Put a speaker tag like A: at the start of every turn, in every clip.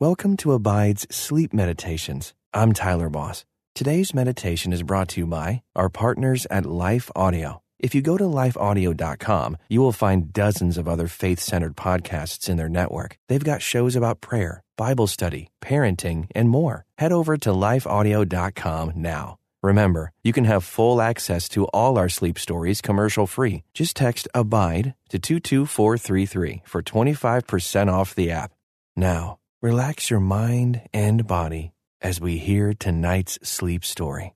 A: Welcome to Abide's Sleep Meditations. I'm Tyler Boss. Today's meditation is brought to you by our partners at Life Audio. If you go to lifeaudio.com, you will find dozens of other faith centered podcasts in their network. They've got shows about prayer, Bible study, parenting, and more. Head over to lifeaudio.com now. Remember, you can have full access to all our sleep stories commercial free. Just text ABIDE to 22433 for 25% off the app. Now, relax your mind and body as we hear tonight's sleep story.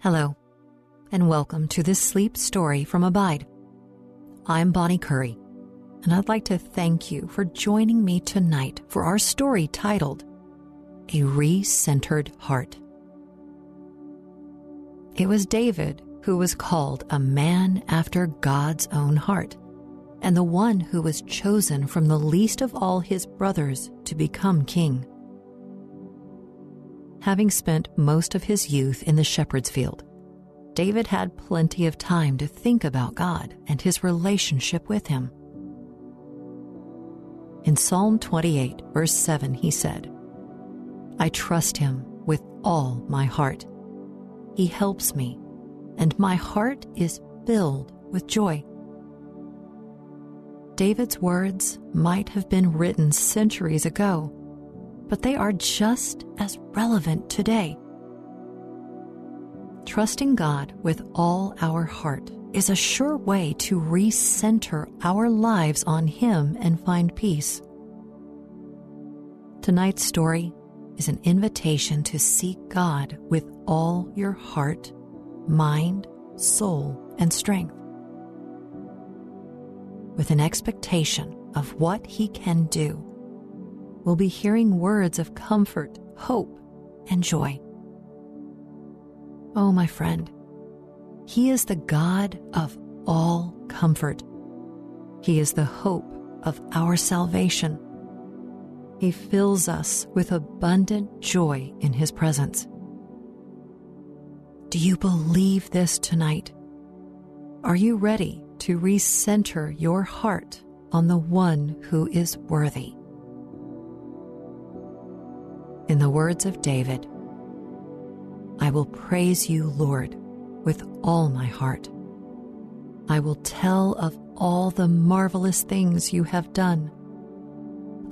B: Hello, and welcome to this sleep story from Abide. I'm Bonnie Curry, and I'd like to thank you for joining me tonight for our story titled A Re-Centered Heart. It was David who was called a man after God's own heart, and the one who was chosen from the least of all his brothers to become king. Having spent most of his youth in the shepherd's field, David had plenty of time to think about God and his relationship with him. In Psalm 28, verse 7, he said, I trust him with all my heart. He helps me, and my heart is filled with joy. David's words might have been written centuries ago, but they are just as relevant today. Trusting God with all our heart is a sure way to recenter our lives on Him and find peace. Tonight's story is an invitation to seek God with all your heart, mind, soul, and strength. With an expectation of what He can do, we'll be hearing words of comfort, hope, and joy. Oh, my friend, He is the God of all comfort. He is the hope of our salvation. He fills us with abundant joy in His presence. Do you believe this tonight? Are you ready to recenter your heart on the one who is worthy? In the words of David, I will praise you, Lord, with all my heart. I will tell of all the marvelous things you have done.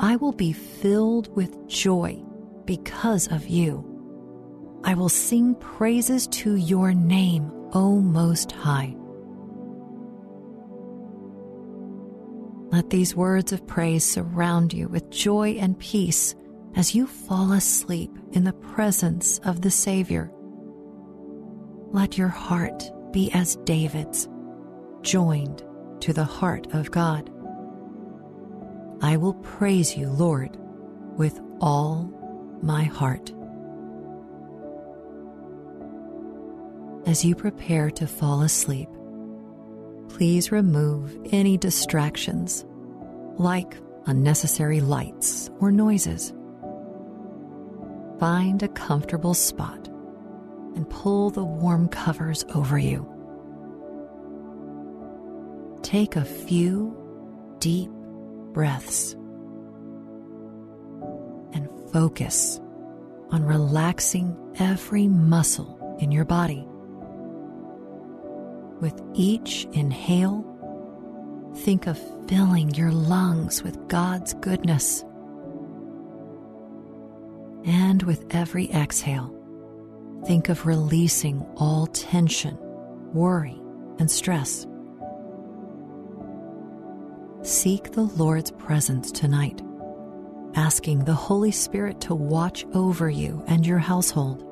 B: I will be filled with joy because of you. I will sing praises to your name, O Most High. Let these words of praise surround you with joy and peace as you fall asleep in the presence of the Savior. Let your heart be as David's, joined to the heart of God. I will praise you, Lord, with all my heart. As you prepare to fall asleep, please remove any distractions like unnecessary lights or noises. Find a comfortable spot and pull the warm covers over you. Take a few deep breaths and focus on relaxing every muscle in your body. With each inhale, think of filling your lungs with God's goodness. And with every exhale, think of releasing all tension, worry, and stress. Seek the Lord's presence tonight, asking the Holy Spirit to watch over you and your household.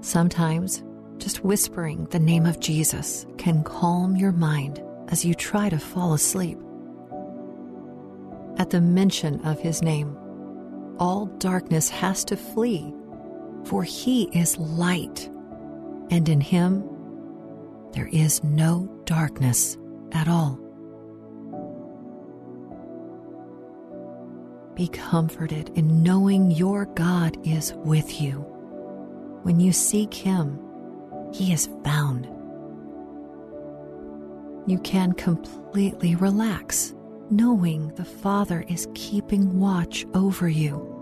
B: Sometimes, just whispering the name of Jesus can calm your mind as you try to fall asleep. At the mention of his name, all darkness has to flee, for he is light, and in him there is no darkness at all. Be comforted in knowing your God is with you. When you seek him, he is found. You can completely relax knowing the Father is keeping watch over you.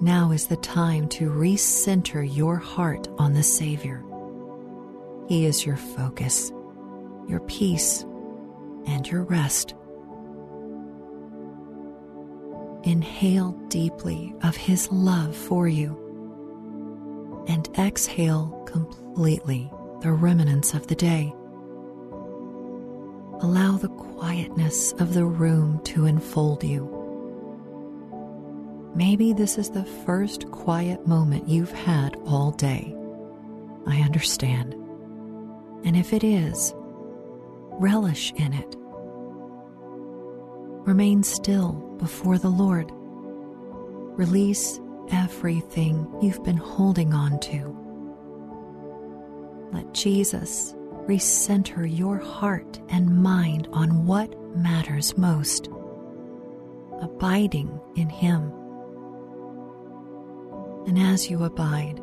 B: Now is the time to recenter your heart on the Savior. He is your focus, your peace, and your rest. Inhale deeply of His love for you and exhale completely the remnants of the day. Allow the quietness of the room to enfold you. Maybe this is the first quiet moment you've had all day. I understand. And if it is, relish in it. Remain still before the Lord. Release everything you've been holding on to. Let Jesus recenter your heart and mind on what matters most, abiding in Him. And as you abide,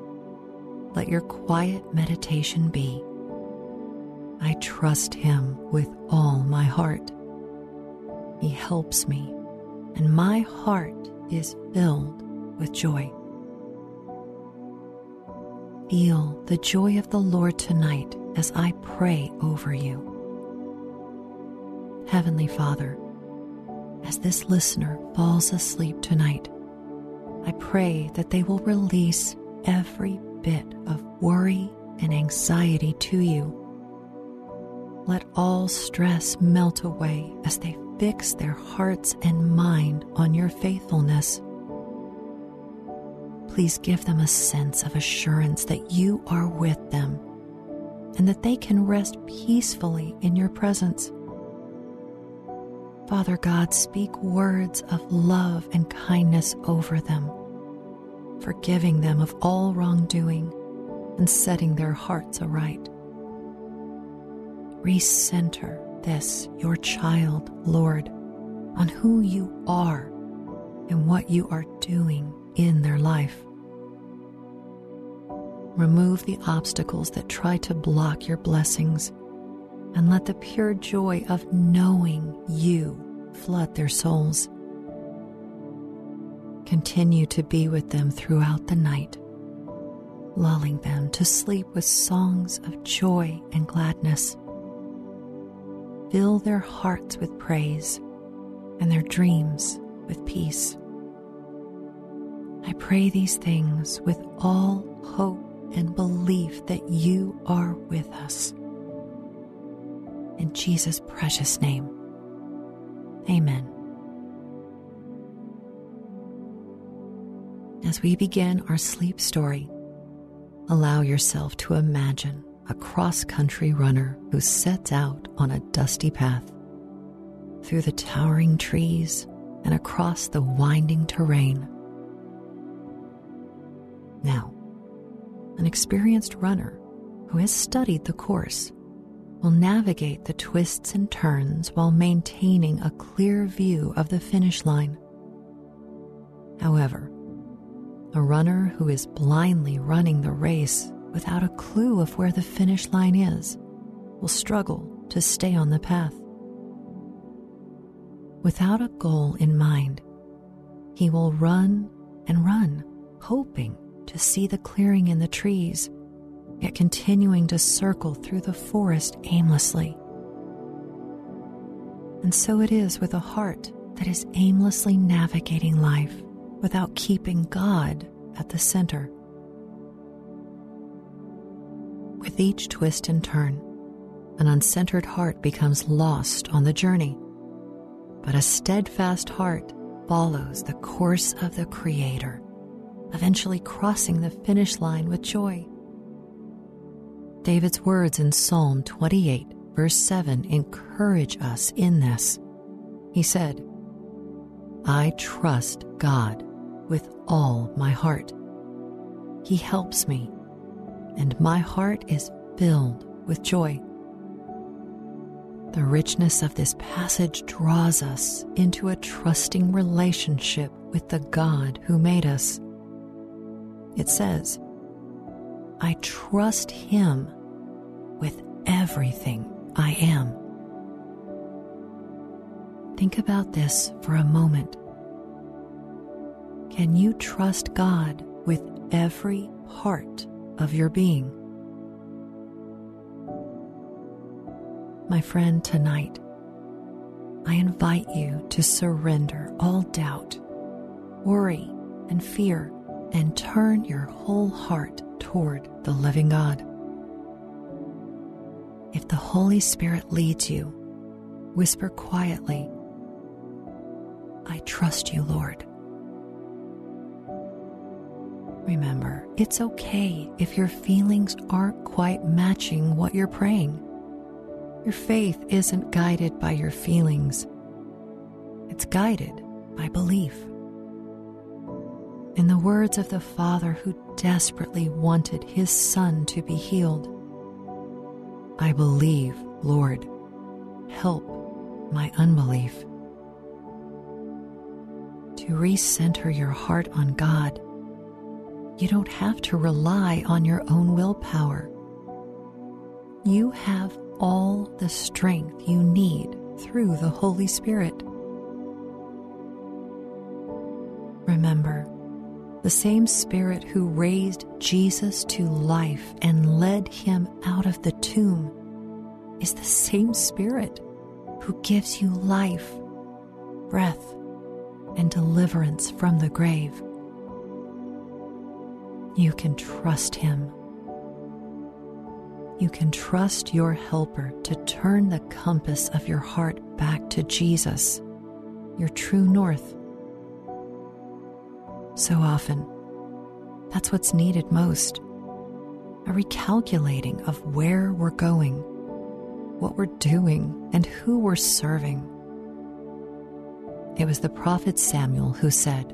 B: let your quiet meditation be I trust Him with all my heart. He helps me, and my heart is filled with joy. Feel the joy of the Lord tonight as I pray over you. Heavenly Father, as this listener falls asleep tonight, I pray that they will release every bit of worry and anxiety to you. Let all stress melt away as they fix their hearts and mind on your faithfulness. Please give them a sense of assurance that you are with them and that they can rest peacefully in your presence. Father God, speak words of love and kindness over them, forgiving them of all wrongdoing and setting their hearts aright. Recenter this, your child, Lord, on who you are and what you are doing in their life. Remove the obstacles that try to block your blessings and let the pure joy of knowing you flood their souls. Continue to be with them throughout the night, lulling them to sleep with songs of joy and gladness. Fill their hearts with praise and their dreams with peace. I pray these things with all hope and belief that you are with us. In Jesus' precious name, amen. As we begin our sleep story, allow yourself to imagine a cross country runner who sets out on a dusty path through the towering trees and across the winding terrain. Now, an experienced runner who has studied the course will navigate the twists and turns while maintaining a clear view of the finish line. However, a runner who is blindly running the race without a clue of where the finish line is will struggle to stay on the path. Without a goal in mind, he will run and run, hoping to see the clearing in the trees, yet continuing to circle through the forest aimlessly. And so it is with a heart that is aimlessly navigating life without keeping God at the center. With each twist and turn, an uncentered heart becomes lost on the journey, but a steadfast heart follows the course of the Creator eventually crossing the finish line with joy. David's words in Psalm 28, verse 7, encourage us in this. He said, I trust God with all my heart. He helps me, and my heart is filled with joy. The richness of this passage draws us into a trusting relationship with the God who made us. It says, I trust Him with everything I am. Think about this for a moment. Can you trust God with every part of your being? My friend, tonight, I invite you to surrender all doubt, worry, and fear and turn your whole heart toward the living God. If the Holy Spirit leads you, whisper quietly, I trust you, Lord. Remember, it's okay if your feelings aren't quite matching what you're praying. Your faith isn't guided by your feelings, it's guided by belief. In the words of the Father who desperately wanted his Son to be healed, I believe, Lord, help my unbelief. To recenter your heart on God, you don't have to rely on your own willpower. You have all the strength you need through the Holy Spirit. Remember, the same Spirit who raised Jesus to life and led him out of the tomb is the same Spirit who gives you life, breath, and deliverance from the grave. You can trust Him. You can trust your helper to turn the compass of your heart back to Jesus, your true north. So often, that's what's needed most a recalculating of where we're going, what we're doing, and who we're serving. It was the prophet Samuel who said,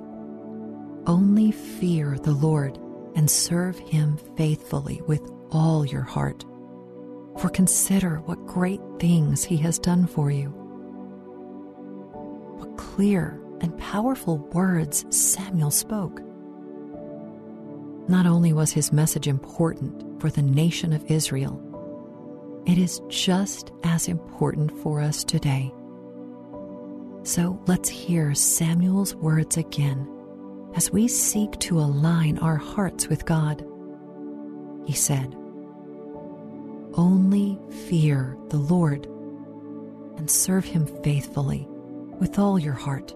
B: Only fear the Lord and serve him faithfully with all your heart. For consider what great things he has done for you. What clear and powerful words Samuel spoke. Not only was his message important for the nation of Israel, it is just as important for us today. So let's hear Samuel's words again as we seek to align our hearts with God. He said, Only fear the Lord and serve him faithfully with all your heart.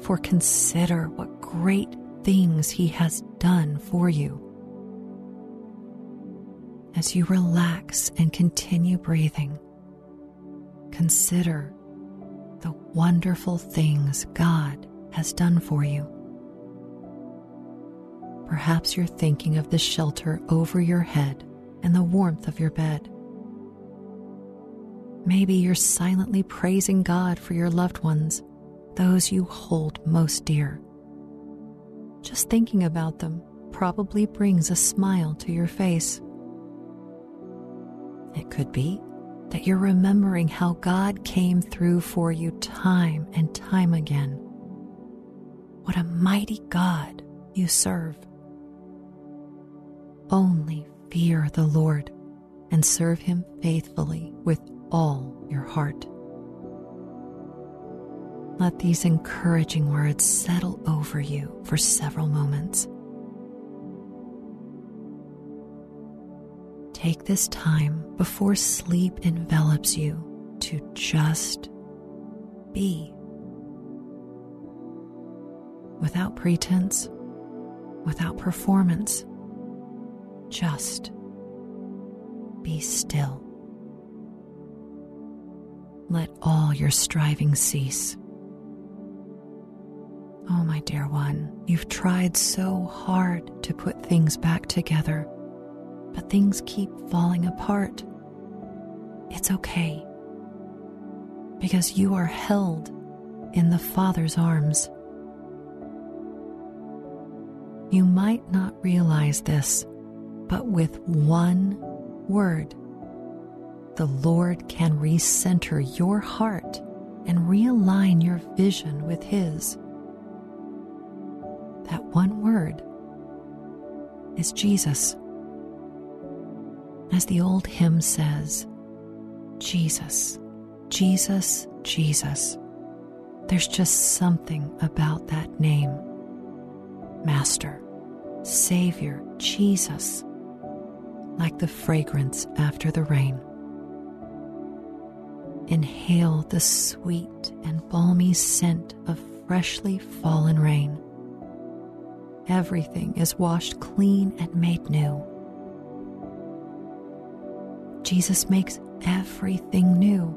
B: For consider what great things he has done for you. As you relax and continue breathing, consider the wonderful things God has done for you. Perhaps you're thinking of the shelter over your head and the warmth of your bed. Maybe you're silently praising God for your loved ones, those you hold most dear. Just thinking about them probably brings a smile to your face. It could be that you're remembering how God came through for you time and time again. What a mighty God you serve. Only fear the Lord and serve him faithfully with all your heart. Let these encouraging words settle over you for several moments. Take this time before sleep envelops you to just be. Without pretense, without performance just be still. Let all your striving cease. Oh, my dear one, you've tried so hard to put things back together, but things keep falling apart. It's okay, because you are held in the Father's arms. You might not realize this but with one word, the Lord can recenter your heart and realign your vision with His. That one word is Jesus. As the old hymn says, Jesus, Jesus, Jesus. There's just something about that name. Master, Savior, Jesus, like the fragrance after the rain. Inhale the sweet and balmy scent of freshly fallen rain. Everything is washed clean and made new. Jesus makes everything new.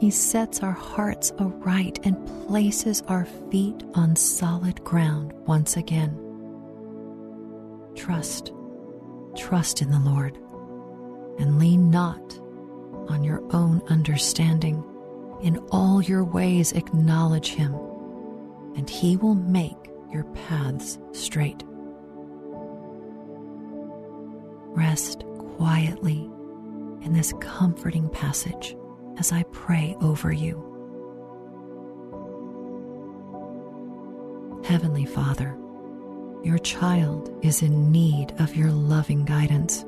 B: He sets our hearts aright and places our feet on solid ground once again. Trust, trust in the Lord, and lean not on your own understanding. In all your ways, acknowledge Him, and He will make your paths straight. Rest quietly in this comforting passage as I pray over you. Heavenly Father, your child is in need of your loving guidance.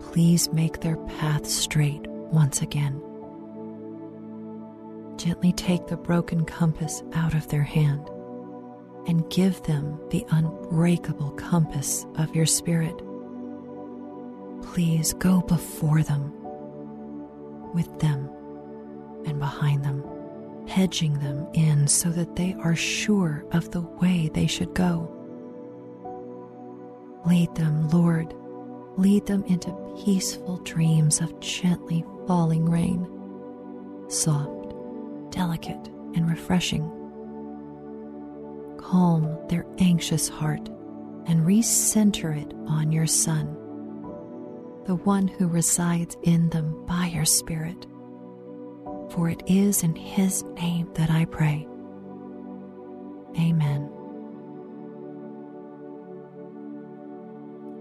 B: Please make their path straight once again. Gently take the broken compass out of their hand and give them the unbreakable compass of your Spirit. Please go before them, with them, and behind them, hedging them in so that they are sure of the way they should go. Lead them, Lord, lead them into peaceful dreams of gently falling rain, soft, delicate, and refreshing calm their anxious heart and recenter it on your Son, the one who resides in them by your Spirit. For it is in his name that I pray. Amen.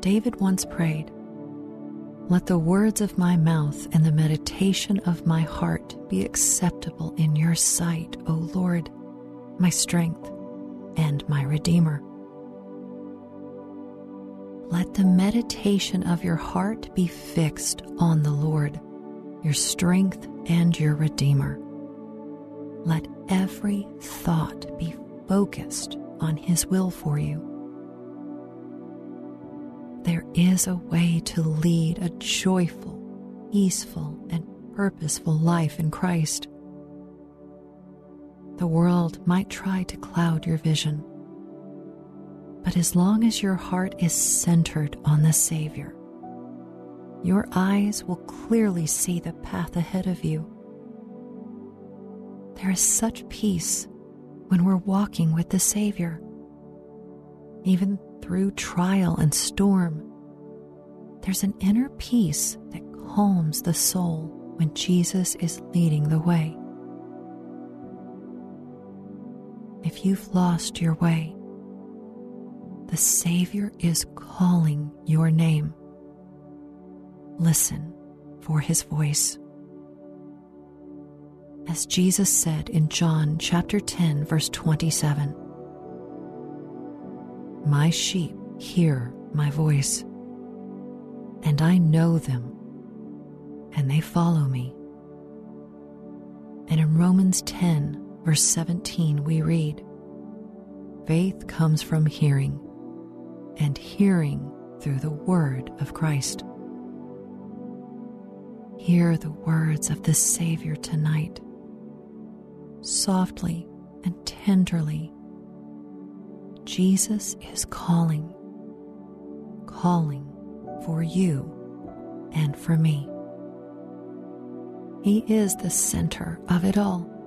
B: David once prayed, Let the words of my mouth and the meditation of my heart be acceptable in your sight, O Lord, my strength and my Redeemer. Let the meditation of your heart be fixed on the Lord, your strength and your Redeemer. Let every thought be focused on His will for you. There is a way to lead a joyful, peaceful, and purposeful life in Christ the world might try to cloud your vision. But as long as your heart is centered on the Savior, your eyes will clearly see the path ahead of you. There is such peace when we're walking with the Savior. Even through trial and storm, there's an inner peace that calms the soul when Jesus is leading the way. If you've lost your way. The Savior is calling your name. Listen for his voice. As Jesus said in John chapter 10 verse 27, My sheep hear my voice, and I know them, and they follow me. And in Romans 10 verse 17, we read Faith comes from hearing, and hearing through the word of Christ. Hear the words of the Savior tonight, softly and tenderly. Jesus is calling, calling for you and for me. He is the center of it all.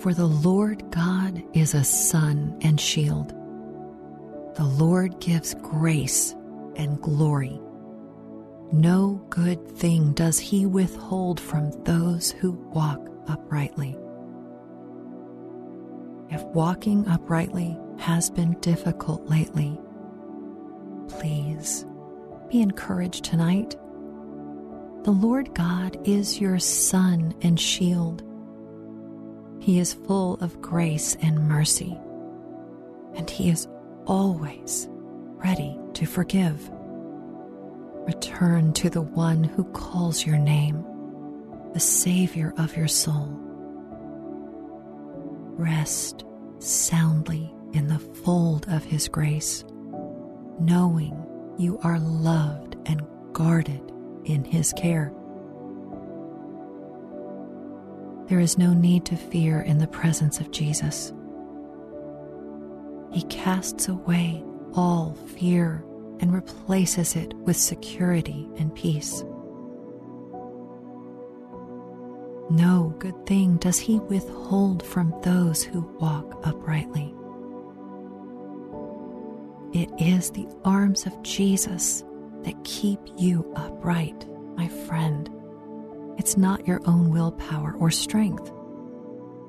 B: For the Lord God is a sun and shield. The Lord gives grace and glory. No good thing does he withhold from those who walk uprightly. If walking uprightly has been difficult lately, please be encouraged tonight. The Lord God is your sun and shield. He is full of grace and mercy, and He is always ready to forgive. Return to the one who calls your name. the Savior of your soul. Rest soundly in the fold of His grace, knowing you are loved and guarded in His care. There is no need to fear in the presence of Jesus. He casts away all fear and replaces it with security and peace. No good thing does he withhold from those who walk uprightly. It is the arms of Jesus that keep you upright, my friend. It's not your own willpower or strength,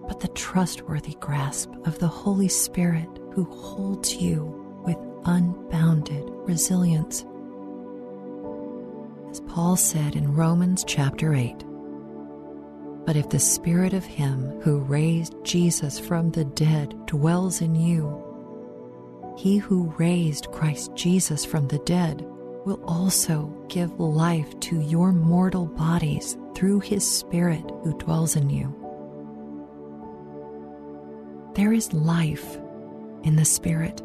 B: but the trustworthy grasp of the Holy Spirit who holds you with unbounded resilience. As Paul said in Romans chapter 8, but if the Spirit of Him who raised Jesus from the dead dwells in you, He who raised Christ Jesus from the dead will also give life to your mortal bodies through His Spirit who dwells in you. There is life in the Spirit,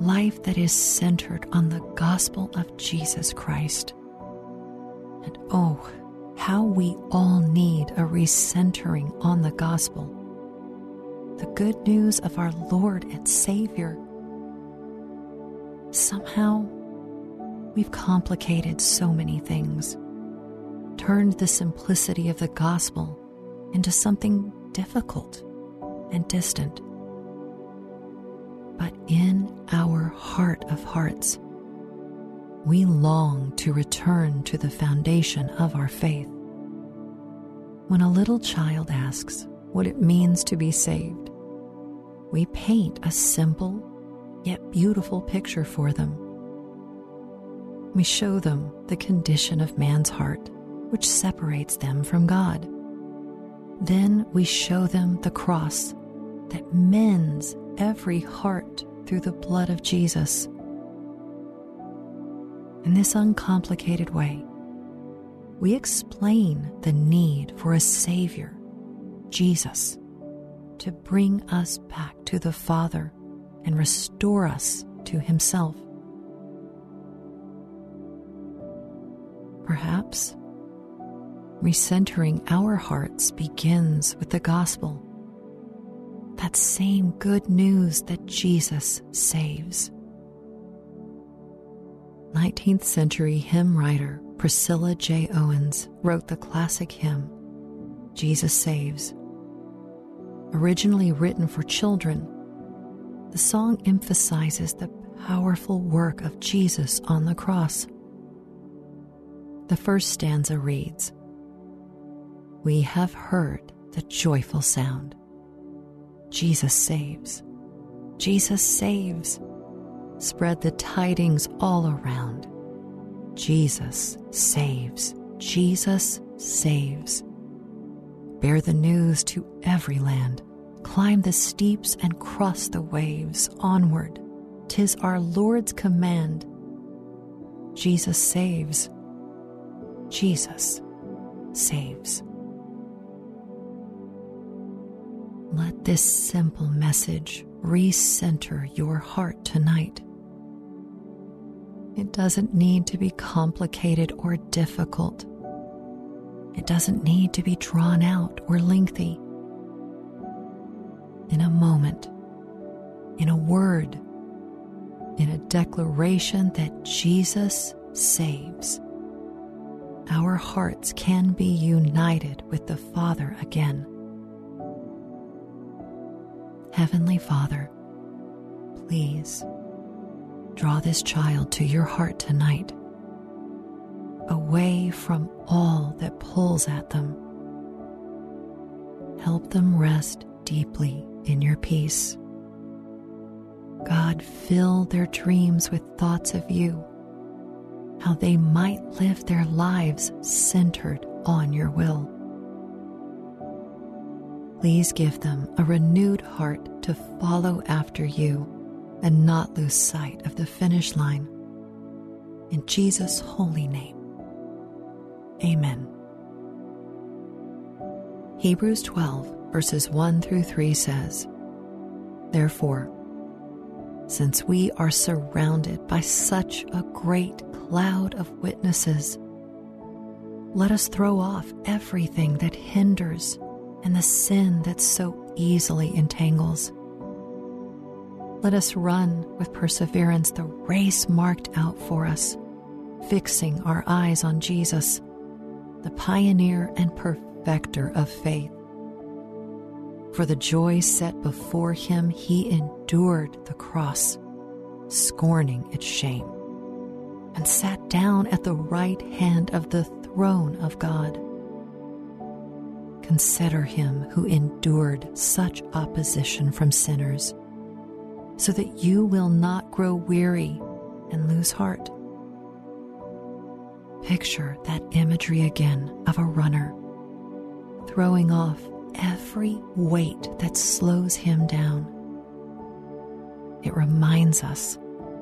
B: life that is centered on the gospel of Jesus Christ. And oh, how we all need a recentering on the gospel, the good news of our Lord and Savior. Somehow, we've complicated so many things, turned the simplicity of the gospel into something difficult and distant. But in our heart of hearts, we long to return to the foundation of our faith. When a little child asks what it means to be saved, we paint a simple yet beautiful picture for them. We show them the condition of man's heart, which separates them from God. Then we show them the cross that mends every heart through the blood of Jesus in this uncomplicated way, we explain the need for a Savior, Jesus, to bring us back to the Father and restore us to Himself. Perhaps recentering our hearts begins with the gospel, that same good news that Jesus saves. 19th century hymn writer Priscilla J. Owens wrote the classic hymn, Jesus Saves. Originally written for children, the song emphasizes the powerful work of Jesus on the cross. The first stanza reads We have heard the joyful sound. Jesus saves. Jesus saves spread the tidings all around. Jesus saves. Jesus saves. Bear the news to every land. Climb the steeps and cross the waves. Onward, tis our Lord's command. Jesus saves. Jesus saves. Let this simple message recenter your heart tonight. It doesn't need to be complicated or difficult. It doesn't need to be drawn out or lengthy. In a moment, in a word, in a declaration that Jesus saves, our hearts can be united with the Father again. Heavenly Father, please draw this child to your heart tonight, away from all that pulls at them. Help them rest deeply in your peace. God, fill their dreams with thoughts of you, how they might live their lives centered on your will. Please give them a renewed heart to follow after you and not lose sight of the finish line. In Jesus' holy name, amen. Hebrews 12, verses 1 through 3 says, Therefore, since we are surrounded by such a great cloud of witnesses, let us throw off everything that hinders and the sin that so easily entangles. Let us run with perseverance the race marked out for us, fixing our eyes on Jesus, the pioneer and perfecter of faith. For the joy set before him, he endured the cross, scorning its shame, and sat down at the right hand of the throne of God. Consider him who endured such opposition from sinners, so that you will not grow weary and lose heart. Picture that imagery again of a runner throwing off every weight that slows him down. It reminds us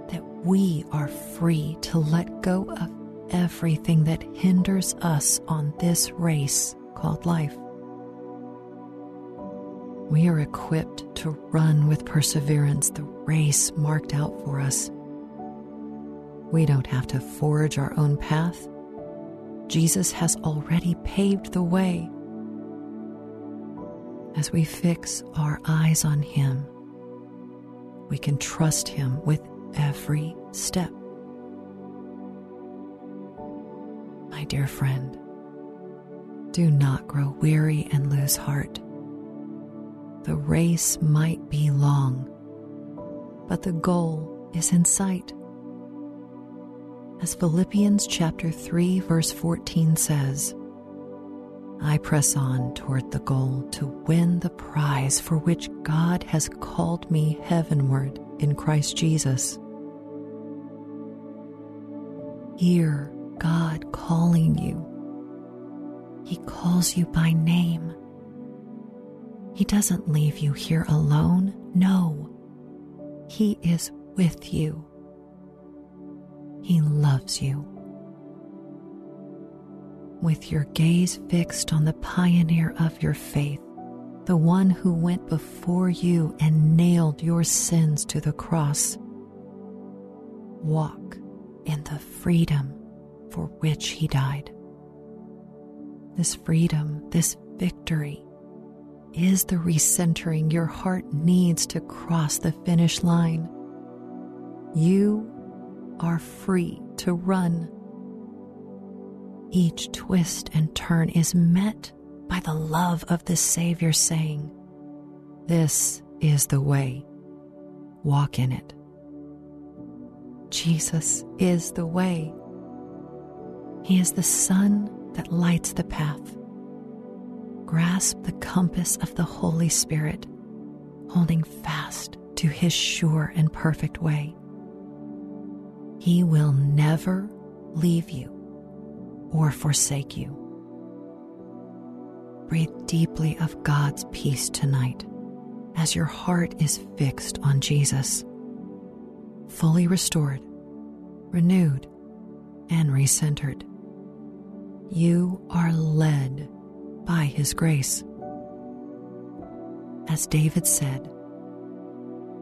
B: that we are free to let go of everything that hinders us on this race called life. We are equipped to run with perseverance the race marked out for us. We don't have to forge our own path. Jesus has already paved the way. As we fix our eyes on Him, we can trust Him with every step. My dear friend, do not grow weary and lose heart. The race might be long, but the goal is in sight. As Philippians chapter 3 verse 14 says, I press on toward the goal to win the prize for which God has called me heavenward in Christ Jesus. Hear God calling you. He calls you by name. He doesn't leave you here alone. No, He is with you. He loves you. With your gaze fixed on the pioneer of your faith, the one who went before you and nailed your sins to the cross, walk in the freedom for which he died. This freedom, this victory, is the recentering your heart needs to cross the finish line. You are free to run. Each twist and turn is met by the love of the Savior saying, This is the way, walk in it. Jesus is the way. He is the sun that lights the path. Grasp the compass of the Holy Spirit, holding fast to His sure and perfect way. He will never leave you or forsake you. Breathe deeply of God's peace tonight as your heart is fixed on Jesus, fully restored, renewed, and recentered. You are led by His grace. As David said,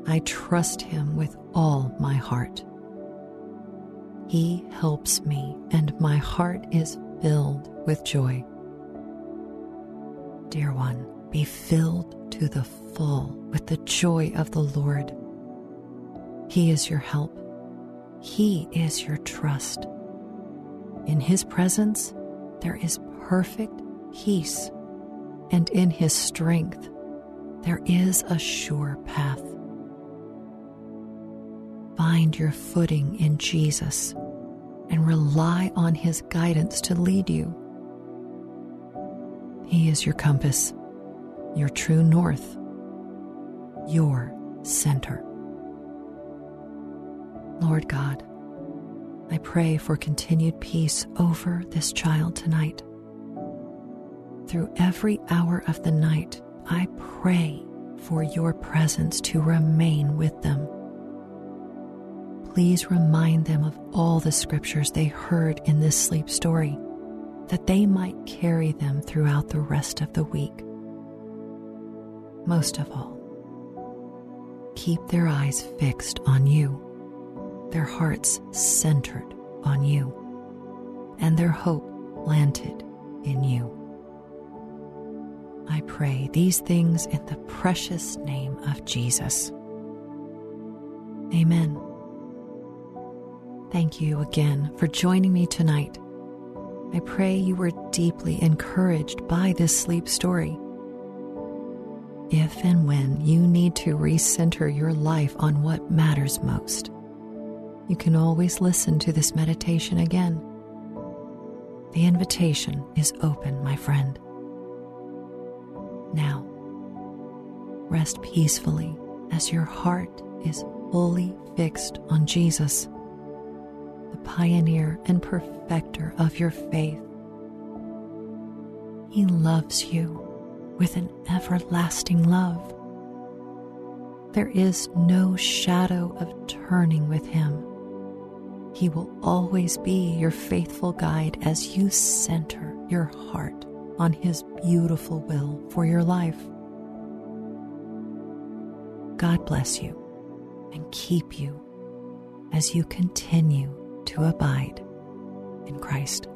B: I trust Him with all my heart. He helps me, and my heart is filled with joy. Dear one, be filled to the full with the joy of the Lord. He is your help, He is your trust. In His presence, there is perfect peace, and in His strength, there is a sure path. Find your footing in Jesus and rely on His guidance to lead you. He is your compass, your true north, your center. Lord God, I pray for continued peace over this child tonight. Through every hour of the night, I pray for your presence to remain with them please remind them of all the scriptures they heard in this sleep story, that they might carry them throughout the rest of the week. most of all, keep their eyes fixed on you, their hearts centered on you, and their hope planted in you. I pray these things in the precious name of Jesus. Amen. Thank you again for joining me tonight. I pray you were deeply encouraged by this sleep story. If and when you need to recenter your life on what matters most, you can always listen to this meditation again. The invitation is open, my friend. Now, rest peacefully as your heart is fully fixed on Jesus, the pioneer and perfecter of your faith. He loves you with an everlasting love. There is no shadow of turning with him. He will always be your faithful guide as you center your heart on His beautiful will for your life. God bless you and keep you as you continue to abide in Christ.